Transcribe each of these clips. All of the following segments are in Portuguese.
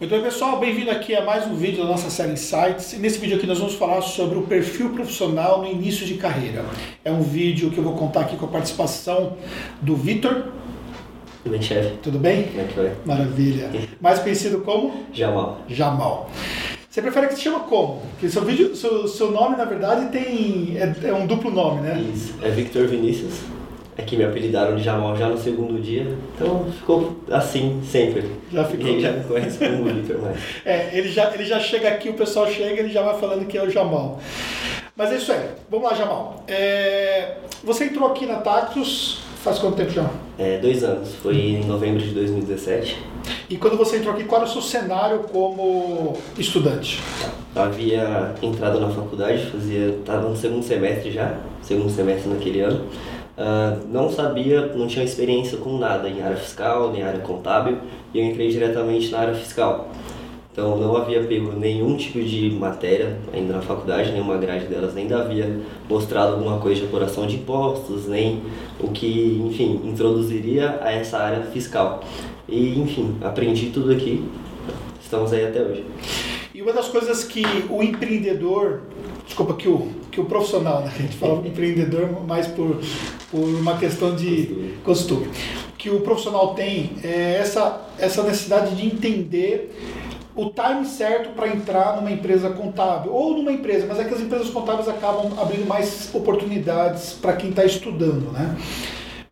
Muito bem, pessoal, bem-vindo aqui a mais um vídeo da nossa série Insights. E nesse vídeo aqui nós vamos falar sobre o perfil profissional no início de carreira. É um vídeo que eu vou contar aqui com a participação do Vitor. Tudo bem, chefe? Tudo bem? Como é que vai? Maravilha. Mais conhecido como? Jamal. Jamal. Você prefere que se chama como? Porque seu vídeo, seu, seu nome na verdade tem é, é um duplo nome, né? Isso. É Victor Vinícius. É que me apelidaram de Jamal já no segundo dia. Então ficou assim sempre. Já ficou. Ninguém já me conhece como Victor mais. É, ele já, ele já chega aqui, o pessoal chega, ele já vai falando que é o Jamal. Mas é isso aí. Vamos lá, Jamal. É, você entrou aqui na Tactus faz quanto tempo já? É, dois anos. Foi em novembro de 2017. E quando você entrou aqui, qual era o seu cenário como estudante? Havia entrado na faculdade, fazia, estava no segundo semestre já, segundo semestre naquele ano. Uh, não sabia, não tinha experiência com nada em área fiscal, nem área contábil, e eu entrei diretamente na área fiscal. Então não havia pego nenhum tipo de matéria ainda na faculdade, nenhuma grade delas ainda havia mostrado alguma coisa de apuração de impostos, nem o que, enfim, introduziria a essa área fiscal. E, enfim, aprendi tudo aqui, estamos aí até hoje. E uma das coisas que o empreendedor, desculpa, que o, que o profissional, né? a gente fala empreendedor mais por, por uma questão de costume. que o profissional tem é essa, essa necessidade de entender o time certo para entrar numa empresa contábil ou numa empresa, mas é que as empresas contábeis acabam abrindo mais oportunidades para quem está estudando, né?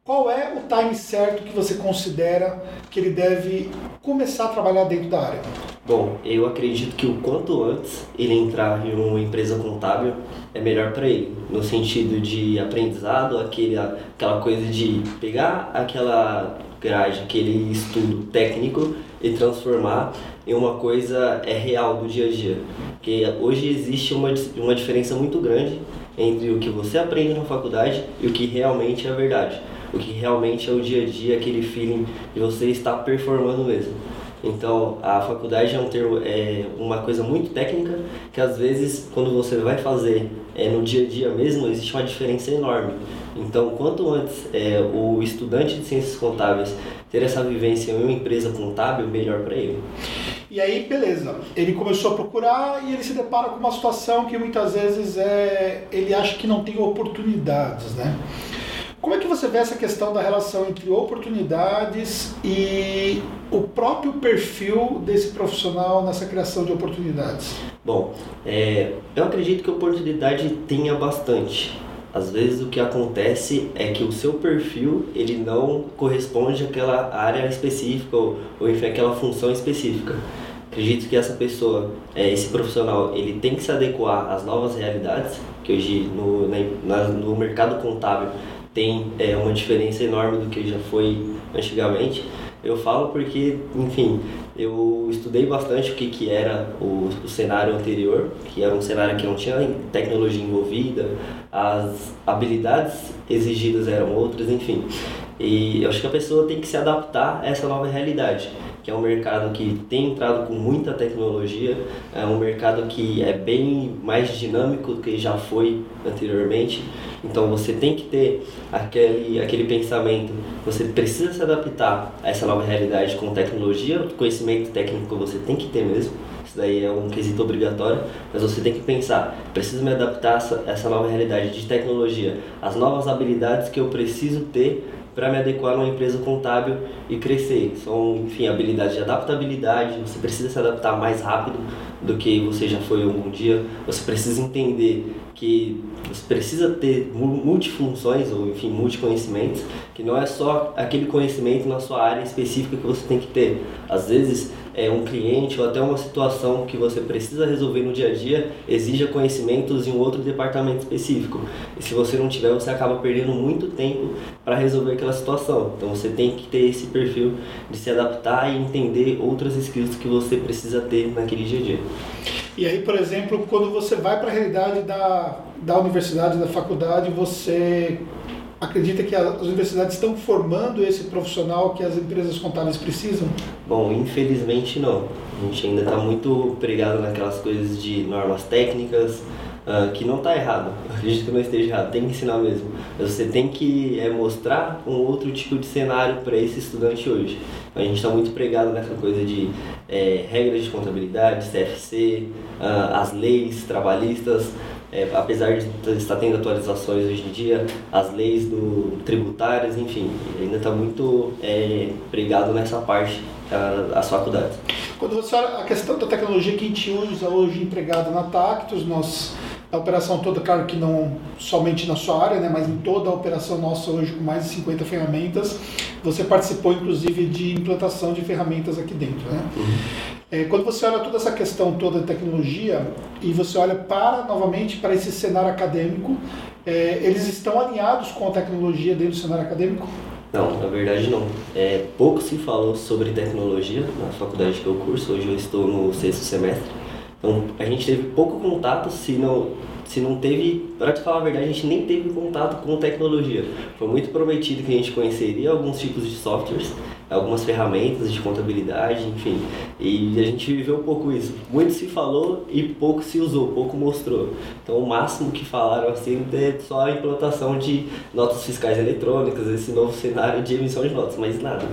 Qual é o time certo que você considera que ele deve começar a trabalhar dentro da área? Bom, eu acredito que o quanto antes ele entrar em uma empresa contábil é melhor para ele, no sentido de aprendizado, aquele, aquela coisa de pegar aquela grade, aquele estudo técnico e transformar em uma coisa é real do dia a dia. Porque hoje existe uma, uma diferença muito grande entre o que você aprende na faculdade e o que realmente é verdade o que realmente é o dia a dia, aquele feeling de você estar performando mesmo. Então, a faculdade é, um termo, é uma coisa muito técnica que às vezes, quando você vai fazer é, no dia a dia mesmo, existe uma diferença enorme. Então, quanto antes é, o estudante de ciências contábeis ter essa vivência em uma empresa contábil, melhor para ele. E aí, beleza, ele começou a procurar e ele se depara com uma situação que muitas vezes é, ele acha que não tem oportunidades, né? Como é que você vê essa questão da relação entre oportunidades e o próprio perfil desse profissional nessa criação de oportunidades? Bom, é, eu acredito que oportunidade tenha bastante. Às vezes o que acontece é que o seu perfil ele não corresponde àquela área específica ou, ou enfim, àquela função específica. Acredito que essa pessoa, é, esse profissional, ele tem que se adequar às novas realidades, que hoje no, no mercado contábil tem é, uma diferença enorme do que já foi antigamente. Eu falo porque, enfim, eu estudei bastante o que, que era o, o cenário anterior, que era um cenário que não tinha tecnologia envolvida, as habilidades exigidas eram outras, enfim. E eu acho que a pessoa tem que se adaptar a essa nova realidade que é um mercado que tem entrado com muita tecnologia, é um mercado que é bem mais dinâmico do que já foi anteriormente. Então você tem que ter aquele, aquele pensamento, você precisa se adaptar a essa nova realidade com tecnologia, o conhecimento técnico você tem que ter mesmo. Isso daí é um quesito obrigatório, mas você tem que pensar, preciso me adaptar a essa, nova realidade de tecnologia, as novas habilidades que eu preciso ter para me adequar numa empresa contábil e crescer. São, enfim, habilidades de adaptabilidade, você precisa se adaptar mais rápido do que você já foi algum dia, você precisa entender que você precisa ter multifunções ou enfim multiconhecimentos que não é só aquele conhecimento na sua área específica que você tem que ter às vezes é um cliente ou até uma situação que você precisa resolver no dia a dia exija conhecimentos em um outro departamento específico. E se você não tiver, você acaba perdendo muito tempo para resolver aquela situação. Então você tem que ter esse perfil de se adaptar e entender outras skills que você precisa ter naquele dia a dia. E aí, por exemplo, quando você vai para a realidade da, da universidade, da faculdade, você acredita que as universidades estão formando esse profissional que as empresas contábeis precisam? Bom, infelizmente não. A gente ainda está muito pregado naquelas coisas de normas técnicas, uh, que não está errado, acredito que não esteja errado, tem que ensinar mesmo. Você tem que é, mostrar um outro tipo de cenário para esse estudante hoje. A gente está muito pregado nessa coisa de é, regras de contabilidade, CFC, uh, as leis trabalhistas, é, apesar de estar tendo atualizações hoje em dia, as leis do tributárias, enfim, ainda está muito é, pregado nessa parte as faculdades. Quando você olha a questão da tecnologia que a gente usa hoje empregada na Tactus, nós a operação toda, claro que não somente na sua área, né, mas em toda a operação nossa hoje com mais de 50 ferramentas, você participou inclusive de implantação de ferramentas aqui dentro. Né? Uhum. É, quando você olha toda essa questão toda de tecnologia e você olha para novamente para esse cenário acadêmico, é, eles estão alinhados com a tecnologia dentro do cenário acadêmico? Não, na verdade não. É, pouco se falou sobre tecnologia na faculdade que eu curso, hoje eu estou no sexto semestre. Então a gente teve pouco contato, se não, se não teve, para te falar a verdade, a gente nem teve contato com tecnologia. Foi muito prometido que a gente conheceria alguns tipos de softwares, algumas ferramentas de contabilidade, enfim. E a gente viveu um pouco isso. Muito se falou e pouco se usou, pouco mostrou. Então o máximo que falaram assim é só a implantação de notas fiscais eletrônicas, esse novo cenário de emissão de notas, mas nada.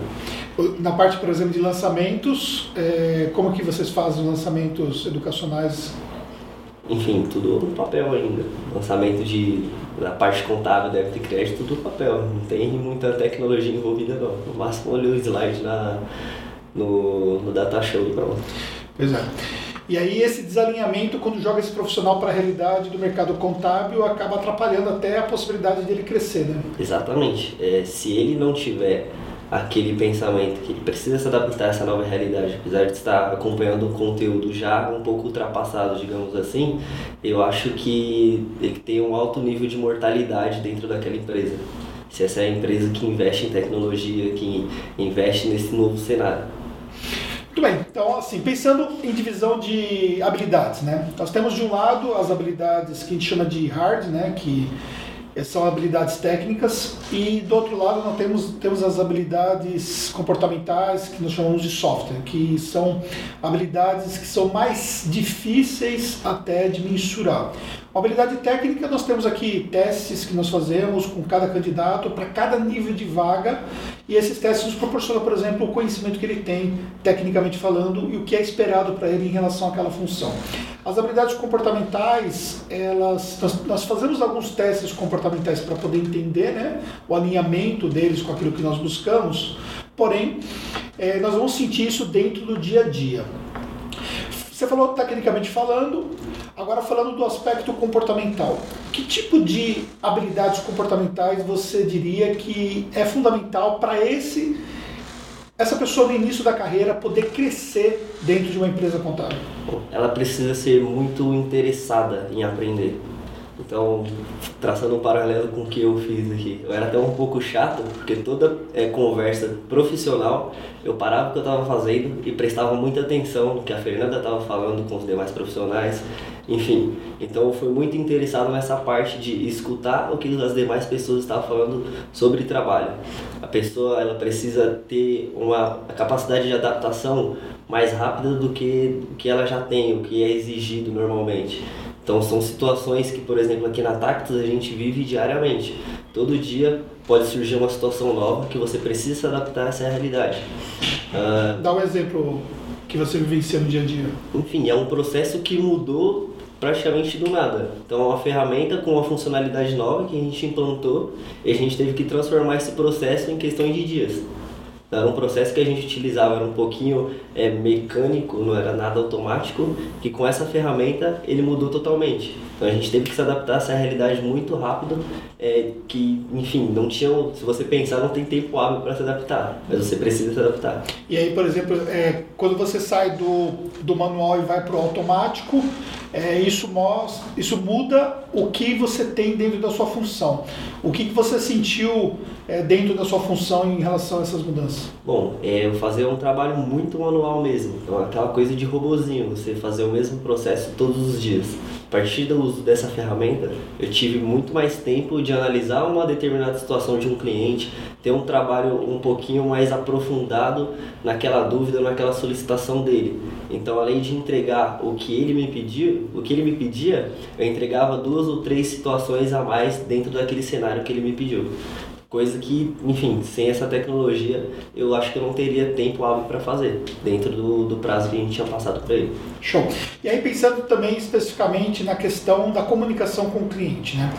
Na parte, por exemplo, de lançamentos, é, como que vocês fazem os lançamentos educacionais? Enfim, tudo no papel ainda. Lançamento de da parte contábil, débito e crédito, tudo no papel. Não tem muita tecnologia envolvida não. No máximo olha o slide na, no, no data show e pronto. Pois é. E aí esse desalinhamento, quando joga esse profissional para a realidade do mercado contábil, acaba atrapalhando até a possibilidade dele crescer, né? Exatamente. É, se ele não tiver aquele pensamento que ele precisa se adaptar a essa nova realidade, apesar de estar acompanhando um conteúdo já um pouco ultrapassado, digamos assim, eu acho que ele tem um alto nível de mortalidade dentro daquela empresa. Se essa é a empresa que investe em tecnologia, que investe nesse novo cenário. Muito bem, então assim, pensando em divisão de habilidades, né? Nós temos de um lado as habilidades que a gente chama de hard, né? Que são habilidades técnicas e do outro lado nós temos, temos as habilidades comportamentais que nós chamamos de software, que são habilidades que são mais difíceis até de mensurar. Habilidade técnica, nós temos aqui testes que nós fazemos com cada candidato para cada nível de vaga e esses testes nos proporcionam, por exemplo, o conhecimento que ele tem, tecnicamente falando, e o que é esperado para ele em relação àquela função. As habilidades comportamentais, elas, nós, nós fazemos alguns testes comportamentais para poder entender né, o alinhamento deles com aquilo que nós buscamos, porém, é, nós vamos sentir isso dentro do dia a dia. Você falou tecnicamente falando, agora falando do aspecto comportamental. Que tipo de habilidades comportamentais você diria que é fundamental para esse essa pessoa no início da carreira poder crescer dentro de uma empresa contábil? Ela precisa ser muito interessada em aprender. Então, traçando um paralelo com o que eu fiz aqui, eu era até um pouco chato, porque toda é, conversa profissional eu parava o que eu estava fazendo e prestava muita atenção no que a Fernanda estava falando com os demais profissionais, enfim. Então, eu fui muito interessado nessa parte de escutar o que as demais pessoas estavam falando sobre trabalho. A pessoa ela precisa ter uma capacidade de adaptação mais rápida do que, do que ela já tem, o que é exigido normalmente. Então são situações que, por exemplo, aqui na Tactus a gente vive diariamente. Todo dia pode surgir uma situação nova que você precisa se adaptar a essa realidade. Uh, Dá um exemplo que você vivencia no dia a dia. Enfim, é um processo que mudou praticamente do nada. Então, é uma ferramenta com uma funcionalidade nova que a gente implantou e a gente teve que transformar esse processo em questão de dias. Era um processo que a gente utilizava, era um pouquinho é, mecânico, não era nada automático, que com essa ferramenta ele mudou totalmente. Então a gente teve que se adaptar a essa realidade muito rápido, é, que, enfim, não tinha, se você pensar, não tem tempo hábil para se adaptar, mas você precisa se adaptar. E aí, por exemplo, é, quando você sai do, do manual e vai para o automático, é, isso, mostra, isso muda o que você tem dentro da sua função. O que, que você sentiu é, dentro da sua função em relação a essas mudanças? Bom, é fazer um trabalho muito manual mesmo. Então, aquela coisa de robozinho, você fazer o mesmo processo todos os dias partir do uso dessa ferramenta, eu tive muito mais tempo de analisar uma determinada situação de um cliente, ter um trabalho um pouquinho mais aprofundado naquela dúvida, naquela solicitação dele. Então, além de entregar o que ele me pediu, o que ele me pedia, eu entregava duas ou três situações a mais dentro daquele cenário que ele me pediu. Coisa que, enfim, sem essa tecnologia, eu acho que eu não teria tempo hábil para fazer, dentro do, do prazo que a gente tinha passado para ele. Show. E aí, pensando também especificamente na questão da comunicação com o cliente, né?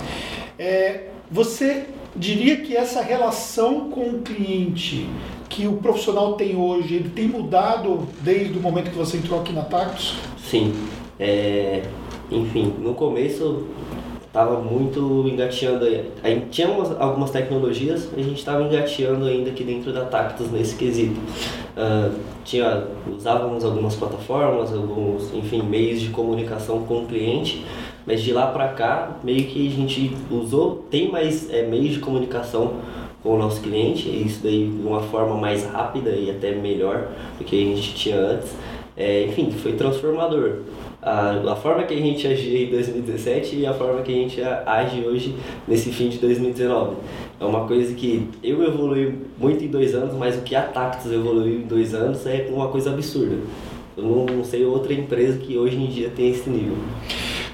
É, você diria que essa relação com o cliente que o profissional tem hoje, ele tem mudado desde o momento que você entrou aqui na Tactus? Sim. É, enfim, no começo estava muito engateando. Aí, tinha umas, algumas tecnologias, a gente estava engateando ainda aqui dentro da Tactus nesse quesito. Uh, tinha, usávamos algumas plataformas, alguns, enfim, meios de comunicação com o cliente, mas de lá para cá, meio que a gente usou, tem mais é, meios de comunicação com o nosso cliente, isso daí de uma forma mais rápida e até melhor do que a gente tinha antes. É, enfim, foi transformador a, a forma que a gente agia em 2017 e a forma que a gente age hoje nesse fim de 2019. É uma coisa que eu evolui muito em dois anos, mas o que a Tactus evoluiu em dois anos é uma coisa absurda. Eu não sei outra empresa que hoje em dia tem esse nível.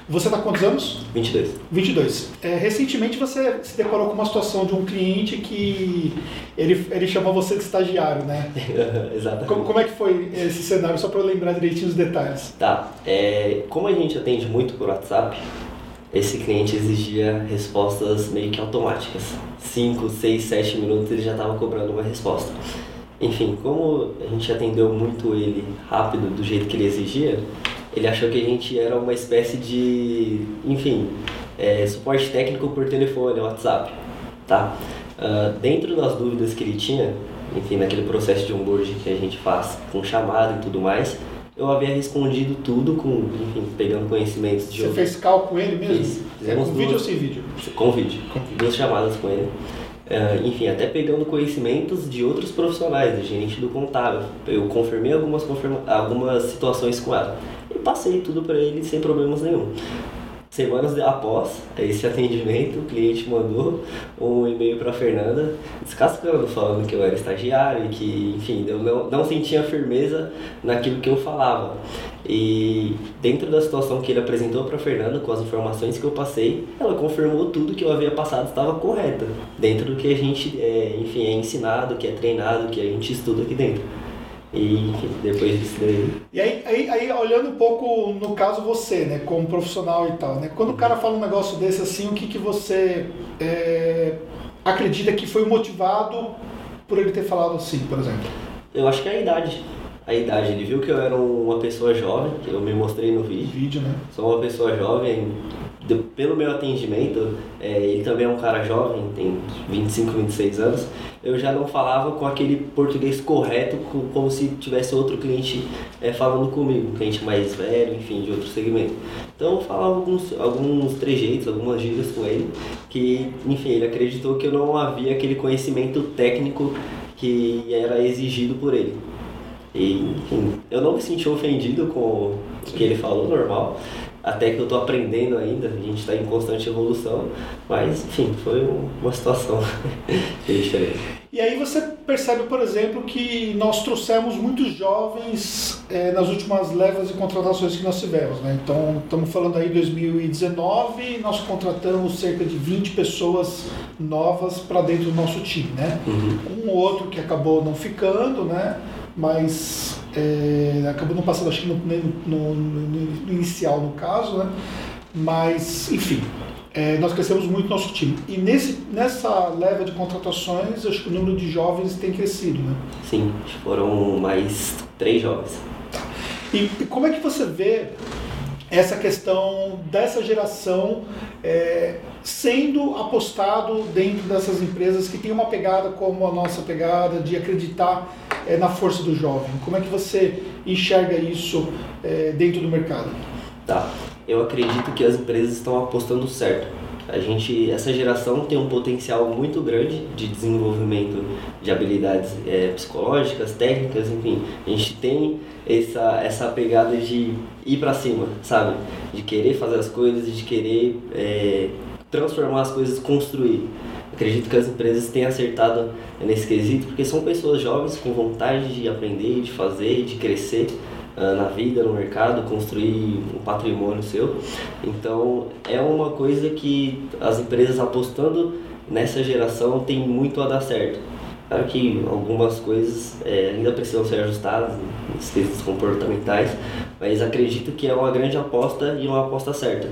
Você está quantos anos? 22. 22. É, recentemente você se deparou com uma situação de um cliente que ele, ele chamou você de estagiário, né? Exatamente. Como, como, é que foi esse cenário, só para eu lembrar direitinho os detalhes? Tá. É, como a gente atende muito por WhatsApp, esse cliente exigia respostas meio que automáticas. 5, 6, 7 minutos ele já estava cobrando uma resposta. Enfim, como a gente atendeu muito ele rápido, do jeito que ele exigia, ele achou que a gente era uma espécie de, enfim, é, suporte técnico por telefone, WhatsApp, tá? Uh, dentro das dúvidas que ele tinha, enfim, naquele processo de onboarding que a gente faz com chamada e tudo mais, eu havia respondido tudo com, enfim, pegando conhecimentos de Você fez cálculo com ele mesmo? Fiz. Fizemos com duas, vídeo ou sem vídeo? Com vídeo. Com vídeo. Duas chamadas com ele. Uh, enfim, até pegando conhecimentos de outros profissionais, do gerente do contábil. Eu confirmei algumas, confirma, algumas situações com ela e passei tudo para ele sem problemas nenhum. Semanas após esse atendimento, o cliente mandou um e-mail para Fernanda, descascando, falando que eu era estagiário e que, enfim, eu não, não sentia firmeza naquilo que eu falava. E dentro da situação que ele apresentou para Fernanda, com as informações que eu passei, ela confirmou tudo que eu havia passado estava correta, dentro do que a gente, é, enfim, é ensinado, que é treinado, que a gente estuda aqui dentro. E depois disso daí. E aí, aí, aí, olhando um pouco no caso você, né, como profissional e tal, né? Quando o cara fala um negócio desse assim, o que, que você é, acredita que foi motivado por ele ter falado assim, por exemplo? Eu acho que é a idade. A idade, ele viu que eu era uma pessoa jovem, que eu me mostrei no vídeo. Vídeo, né? Sou uma pessoa jovem, de, pelo meu atendimento, é, ele também é um cara jovem, tem 25, 26 anos, eu já não falava com aquele português correto, com, como se tivesse outro cliente é, falando comigo, um cliente mais velho, enfim, de outro segmento. Então eu falava alguns, alguns trejeitos, algumas gírias com ele, que, enfim, ele acreditou que eu não havia aquele conhecimento técnico que era exigido por ele. E, enfim, eu não me senti ofendido com o que ele falou, normal até que eu estou aprendendo ainda, a gente está em constante evolução, mas enfim, foi uma situação diferente. E aí você percebe, por exemplo, que nós trouxemos muitos jovens é, nas últimas levas de contratações que nós tivemos. Né? Então, estamos falando aí 2019, nós contratamos cerca de 20 pessoas novas para dentro do nosso time. Né? Uhum. Um outro que acabou não ficando, né? mas é, acabou não passando, acho que no, no, no, inicial no caso, né? Mas, enfim, é, nós crescemos muito nosso time. E nesse, nessa leva de contratações, acho que o número de jovens tem crescido, né? Sim, foram mais três jovens. E, e como é que você vê essa questão dessa geração é, sendo apostado dentro dessas empresas que tem uma pegada como a nossa pegada de acreditar é, na força do jovem? Como é que você enxerga isso é, dentro do mercado? Tá, eu acredito que as empresas estão apostando certo. A gente, essa geração tem um potencial muito grande de desenvolvimento de habilidades é, psicológicas, técnicas, enfim. A gente tem essa, essa pegada de ir para cima, sabe? De querer fazer as coisas, de querer é, transformar as coisas, construir. Acredito que as empresas têm acertado nesse quesito porque são pessoas jovens com vontade de aprender, de fazer, de crescer uh, na vida, no mercado, construir um patrimônio seu. Então é uma coisa que as empresas apostando nessa geração tem muito a dar certo. Claro que algumas coisas é, ainda precisam ser ajustadas, nos quesitos comportamentais, mas acredito que é uma grande aposta e uma aposta certa.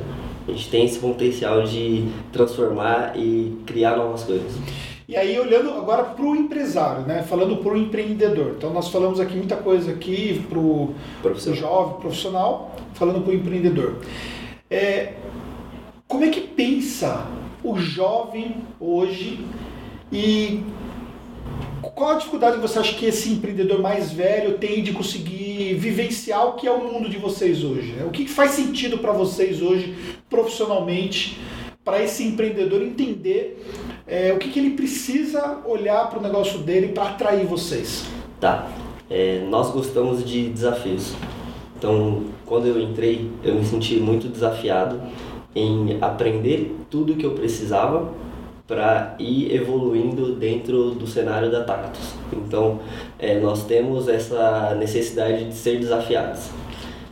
A gente tem esse potencial de transformar e criar novas coisas. E aí, olhando agora para o empresário, né? falando para o empreendedor. Então, nós falamos aqui muita coisa aqui para o jovem profissional, falando para o empreendedor. É, como é que pensa o jovem hoje e qual a dificuldade que você acha que esse empreendedor mais velho tem de conseguir vivenciar o que é o mundo de vocês hoje? Né? O que faz sentido para vocês hoje, profissionalmente, para esse empreendedor entender é, o que, que, ele precisa olhar para o negócio dele para atrair vocês? Tá. É, nós gostamos de desafios. Então, quando eu entrei, eu me senti muito desafiado em aprender tudo o que eu precisava para ir evoluindo dentro do cenário da Tactus. Então, é, nós temos essa necessidade de ser desafiados.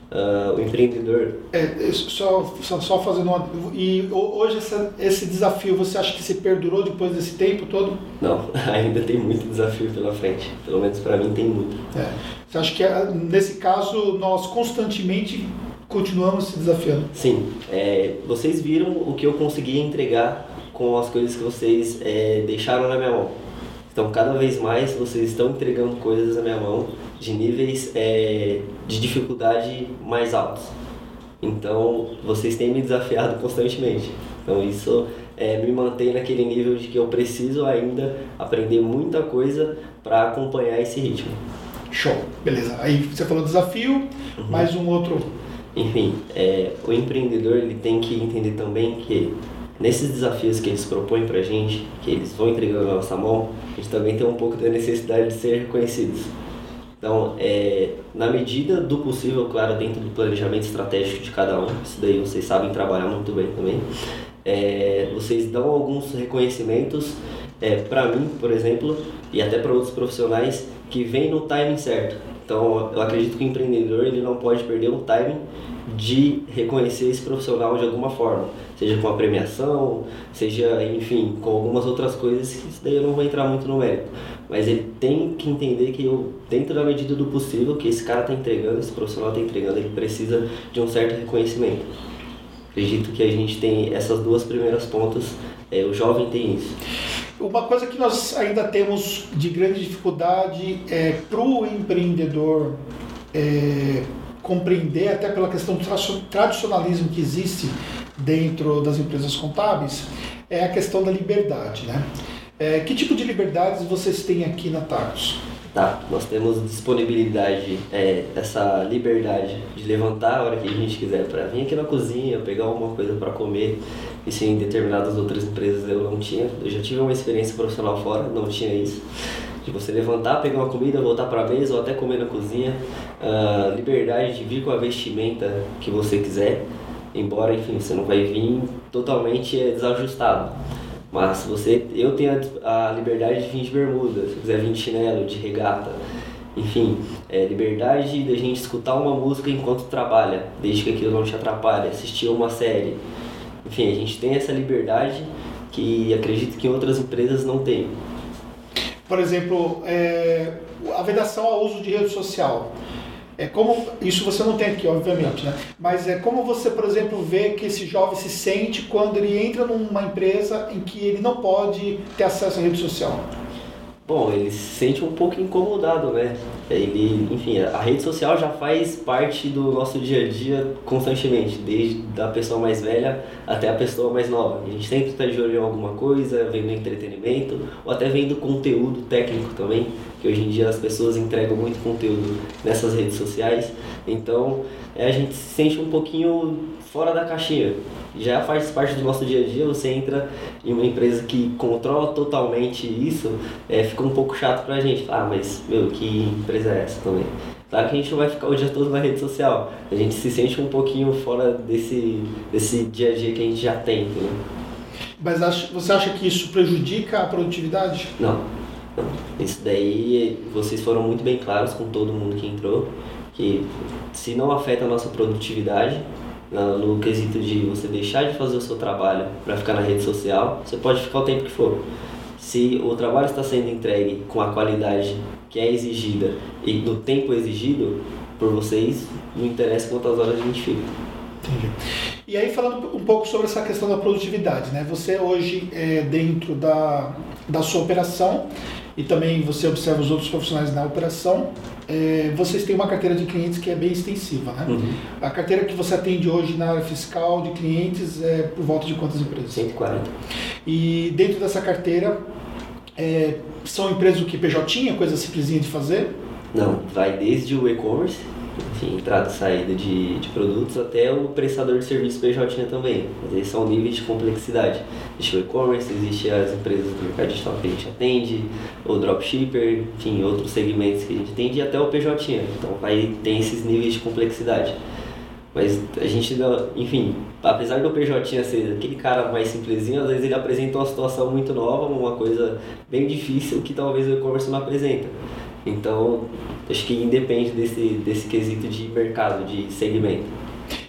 Uh, o empreendedor. É, só, só, só, fazendo uma. E hoje essa, esse desafio você acha que se perdurou depois desse tempo todo? Não, ainda tem muito desafio pela frente. Pelo menos para mim tem muito. É. Você acha que é, nesse caso nós constantemente continuamos se desafiando? Sim. É, vocês viram o que eu consegui entregar com as coisas que vocês é, deixaram na minha mão. Então, cada vez mais vocês estão entregando coisas na minha mão de níveis é, de dificuldade mais altos. Então, vocês têm me desafiado constantemente. Então, isso é, me mantém naquele nível de que eu preciso ainda aprender muita coisa para acompanhar esse ritmo. Show, beleza. Aí você falou desafio, uhum. mais um outro. Enfim, é, o empreendedor ele tem que entender também que nesses desafios que eles propõem para a gente, que eles vão entregando na nossa mão, a gente também tem um pouco da necessidade de ser reconhecidos. Então, é, na medida do possível, claro, dentro do planejamento estratégico de cada um, isso daí vocês sabem trabalhar muito bem também, é, vocês dão alguns reconhecimentos é, para mim, por exemplo, e até para outros profissionais que vêm no timing certo. Então, eu acredito que o empreendedor ele não pode perder o timing de reconhecer esse profissional de alguma forma, seja com a premiação, seja, enfim, com algumas outras coisas que isso daí eu não vou entrar muito no mérito. Mas ele tem que entender que eu, dentro da medida do possível, que esse cara está entregando, esse profissional está entregando, ele precisa de um certo reconhecimento. Acredito que a gente tem essas duas primeiras pontas, é, o jovem tem isso. Uma coisa que nós ainda temos de grande dificuldade é para o empreendedor é, compreender, até pela questão do tradicionalismo que existe dentro das empresas contábeis, é a questão da liberdade. Né? É, que tipo de liberdades vocês têm aqui na Tacos? Tá, nós temos disponibilidade, é, essa liberdade de levantar a hora que a gente quiser para vir aqui na cozinha, pegar alguma coisa para comer. Isso em determinadas outras empresas eu não tinha. Eu já tive uma experiência profissional fora, não tinha isso de você levantar, pegar uma comida, voltar para a mesa ou até comer na cozinha, uh, liberdade de vir com a vestimenta que você quiser, embora, enfim, você não vai vir totalmente é, desajustado. Mas você, eu tenho a, a liberdade de vir de bermuda, se quiser vir de chinelo, de regata, enfim, é, liberdade da gente escutar uma música enquanto trabalha, desde que aquilo não te atrapalhe, assistir uma série. Enfim, a gente tem essa liberdade que acredito que outras empresas não têm por exemplo, é, a vedação ao uso de rede social. É como isso você não tem aqui, obviamente, né? Mas é como você, por exemplo, vê que esse jovem se sente quando ele entra numa empresa em que ele não pode ter acesso à rede social. Bom, ele se sente um pouco incomodado, né? Ele, enfim, a rede social já faz parte do nosso dia a dia constantemente, desde a pessoa mais velha até a pessoa mais nova. A gente sempre está de olho em alguma coisa, vendo entretenimento, ou até vendo conteúdo técnico também. que hoje em dia as pessoas entregam muito conteúdo nessas redes sociais. Então é, a gente se sente um pouquinho fora da caixinha. Já faz parte do nosso dia a dia, você entra em uma empresa que controla totalmente isso, é, fica um pouco chato pra gente. Ah, mas meu, que empresa é essa também? Claro que a gente não vai ficar o dia todo na rede social. A gente se sente um pouquinho fora desse, desse dia a dia que a gente já tem, entendeu? Mas você acha que isso prejudica a produtividade? Não. não. Isso daí, vocês foram muito bem claros com todo mundo que entrou, que se não afeta a nossa produtividade, no quesito de você deixar de fazer o seu trabalho para ficar na rede social, você pode ficar o tempo que for. Se o trabalho está sendo entregue com a qualidade que é exigida e no tempo exigido por vocês, não interessa quantas horas a gente fica. Entendi. E aí falando um pouco sobre essa questão da produtividade, né? Você hoje é dentro da, da sua operação e também você observa os outros profissionais na operação, é, vocês têm uma carteira de clientes que é bem extensiva, né? Uhum. A carteira que você atende hoje na área fiscal de clientes é por volta de quantas empresas? 140. E dentro dessa carteira, é, são empresas que PJ, coisa simplesinha de fazer? Não, vai desde o e-commerce, enfim, entrada e saída de, de produtos, até o prestador de serviço PJ também. Mas eles são níveis de complexidade. Existe o e-commerce, existe as empresas do mercado digital que a gente atende, o dropshipper, enfim, outros segmentos que a gente atende e até o PJ. Então vai ter esses níveis de complexidade. Mas a gente, enfim, apesar do PJ ser aquele cara mais simplesinho, às vezes ele apresenta uma situação muito nova, uma coisa bem difícil que talvez o e-commerce não apresenta. Então, acho que independe desse, desse quesito de mercado, de segmento.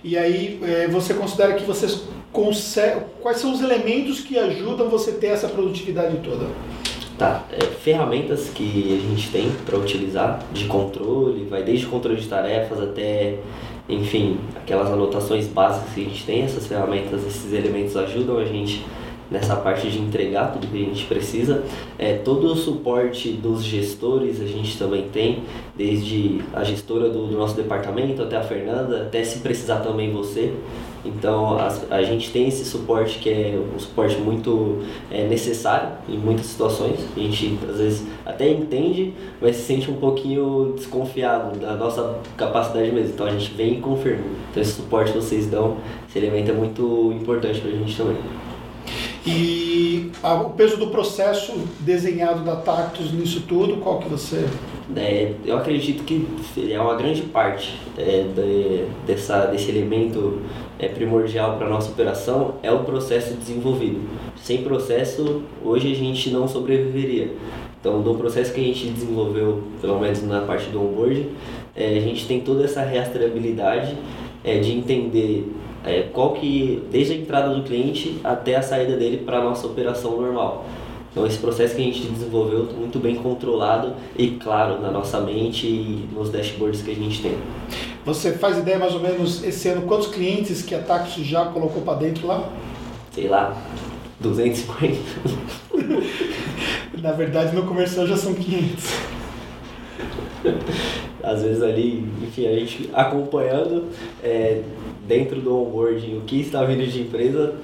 E aí, é, você considera que vocês conseguem. Quais são os elementos que ajudam você a ter essa produtividade toda? Tá, é, ferramentas que a gente tem para utilizar de controle, vai desde controle de tarefas até, enfim, aquelas anotações básicas que a gente tem, essas ferramentas, esses elementos ajudam a gente nessa parte de entregar tudo que a gente precisa. É, todo o suporte dos gestores a gente também tem, desde a gestora do, do nosso departamento até a Fernanda, até se precisar também você. Então a, a gente tem esse suporte que é um suporte muito é, necessário em muitas situações. A gente às vezes até entende, mas se sente um pouquinho desconfiado da nossa capacidade mesmo. Então a gente vem e confirma. Então esse suporte que vocês dão, esse elemento é muito importante para a gente também. E a, o peso do processo desenhado da Tactus nisso tudo, qual que você... É, eu acredito que é uma grande parte é, de, dessa, desse elemento é, primordial para a nossa operação é o processo desenvolvido. Sem processo, hoje a gente não sobreviveria. Então, do processo que a gente desenvolveu, pelo menos na parte do onboard, é, a gente tem toda essa rastreabilidade é, de entender é, qual que desde a entrada do cliente até a saída dele para a nossa operação normal. Então esse processo que a gente desenvolveu muito bem controlado e claro na nossa mente e nos dashboards que a gente tem. Você faz ideia mais ou menos esse ano quantos clientes que a Taxi já colocou para dentro lá? Sei lá, 250. na verdade no comercial já são 500. Às vezes ali, enfim, a gente acompanhando é, dentro do onboarding o que está vindo de empresa,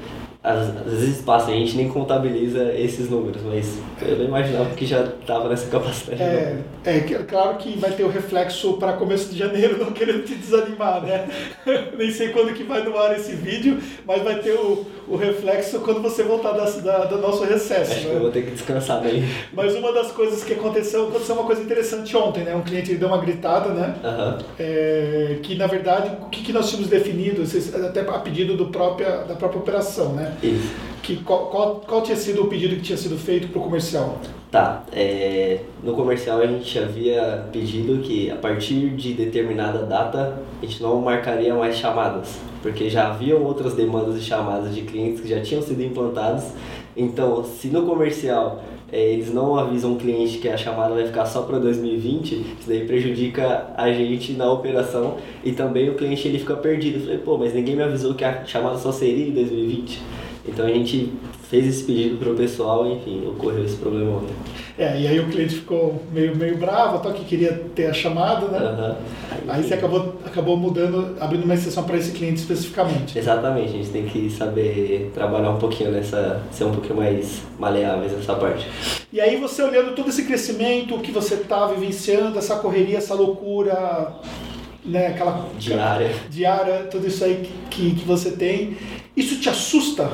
às, às vezes passa, a gente nem contabiliza esses números, mas eu não imaginava que já estava nessa capacidade. É, é, claro que vai ter o reflexo para começo de janeiro, não querendo te desanimar, né? Nem sei quando que vai no ar esse vídeo, mas vai ter o, o reflexo quando você voltar da, da do nosso recesso. Acho né? que eu vou ter que descansar daí. Mas uma das coisas que aconteceu, aconteceu uma coisa interessante ontem, né? Um cliente deu uma gritada, né? Uhum. É, que na verdade, o que, que nós tínhamos definido, até a pedido do própria, da própria operação, né? Isso. Que, qual, qual, qual tinha sido o pedido que tinha sido feito para o comercial? Tá, é, no comercial a gente havia pedido que a partir de determinada data a gente não marcaria mais chamadas, porque já haviam outras demandas de chamadas de clientes que já tinham sido implantados. Então, se no comercial é, eles não avisam o cliente que a chamada vai ficar só para 2020, isso daí prejudica a gente na operação e também o cliente ele fica perdido. Eu falei, pô, mas ninguém me avisou que a chamada só seria em 2020. Então a gente fez esse pedido para o pessoal enfim, ocorreu esse problema ontem. É, e aí o cliente ficou meio, meio bravo, até que queria ter a chamada, né? Uhum. Aí, aí você acabou, acabou mudando, abrindo uma exceção para esse cliente especificamente. Exatamente, a gente tem que saber trabalhar um pouquinho nessa, ser um pouquinho mais maleáveis nessa parte. E aí você olhando todo esse crescimento, o que você está vivenciando, essa correria, essa loucura, né, aquela diária, diária, tudo isso aí que, que você tem, isso te assusta?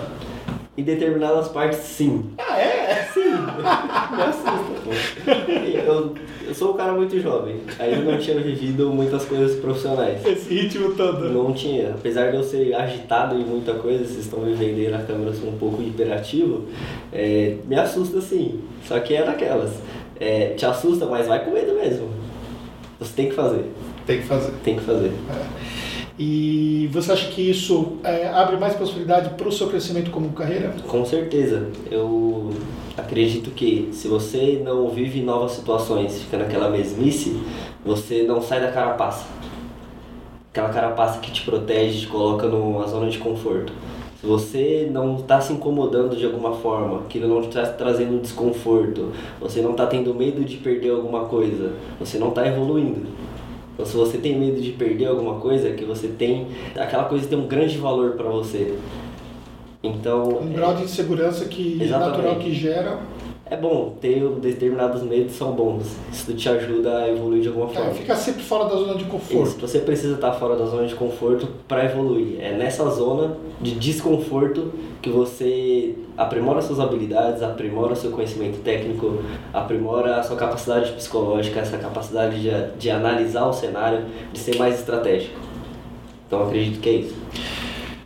Em determinadas partes, sim. Ah, é? Sim. Me assusta. Eu, eu sou um cara muito jovem. Aí eu não tinha vivido muitas coisas profissionais. Esse ritmo todo. Não tinha. Apesar de eu ser agitado em muita coisa, vocês estão me vendo aí na câmera, sou um pouco hiperativo. É, me assusta sim. Só que é daquelas. É, te assusta, mas vai com medo mesmo. Você tem que fazer. Tem que fazer. Tem que fazer. É. E você acha que isso é, abre mais possibilidade para o seu crescimento como carreira? Com certeza. Eu acredito que se você não vive novas situações, fica naquela mesmice, você não sai da carapaça. Aquela carapaça que te protege, te coloca numa zona de conforto. Se você não está se incomodando de alguma forma, aquilo não está trazendo desconforto, você não está tendo medo de perder alguma coisa, você não está evoluindo. Então, se você tem medo de perder alguma coisa, é que você tem. aquela coisa tem um grande valor para você. Então. Um é, grau de insegurança que exatamente. natural que gera é bom, ter determinados medos são bons. Isso te ajuda a evoluir de alguma é, forma. É, fica sempre fora da zona de conforto. Isso, você precisa estar fora da zona de conforto para evoluir. É nessa zona de desconforto que você aprimora suas habilidades, aprimora seu conhecimento técnico, aprimora a sua capacidade psicológica, essa capacidade de, de analisar o cenário, de ser mais estratégico. Então acredito que é isso.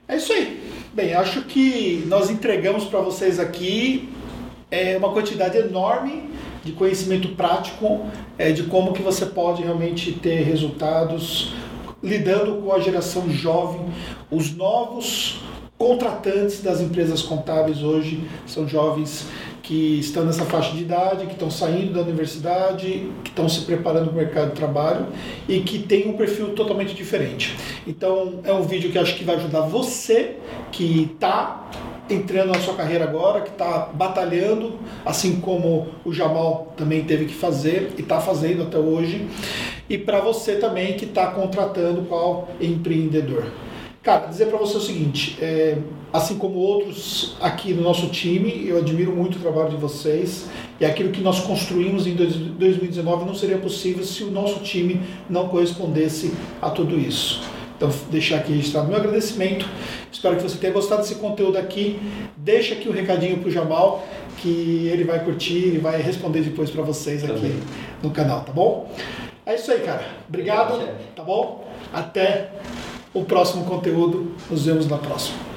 É isso aí. Bem, acho que nós entregamos para vocês aqui é uma quantidade enorme de conhecimento prático é, de como que você pode realmente ter resultados lidando com a geração jovem, os novos contratantes das empresas contábeis hoje são jovens que estão nessa faixa de idade, que estão saindo da universidade, que estão se preparando para o mercado de trabalho e que têm um perfil totalmente diferente. Então é um vídeo que acho que vai ajudar você que está entrando na sua carreira agora, que está batalhando, assim como o Jamal também teve que fazer e está fazendo até hoje, e para você também que está contratando qual empreendedor. Cara, dizer para você o seguinte, é, assim como outros aqui no nosso time, eu admiro muito o trabalho de vocês e aquilo que nós construímos em 2019 não seria possível se o nosso time não correspondesse a tudo isso. Então, deixar aqui registrado meu agradecimento. Espero que você tenha gostado desse conteúdo aqui. Deixa aqui o um recadinho pro Jamal, que ele vai curtir e vai responder depois para vocês aqui Também. no canal, tá bom? É isso aí, cara. Obrigado, tá bom? Até o próximo conteúdo. Nos vemos na próxima.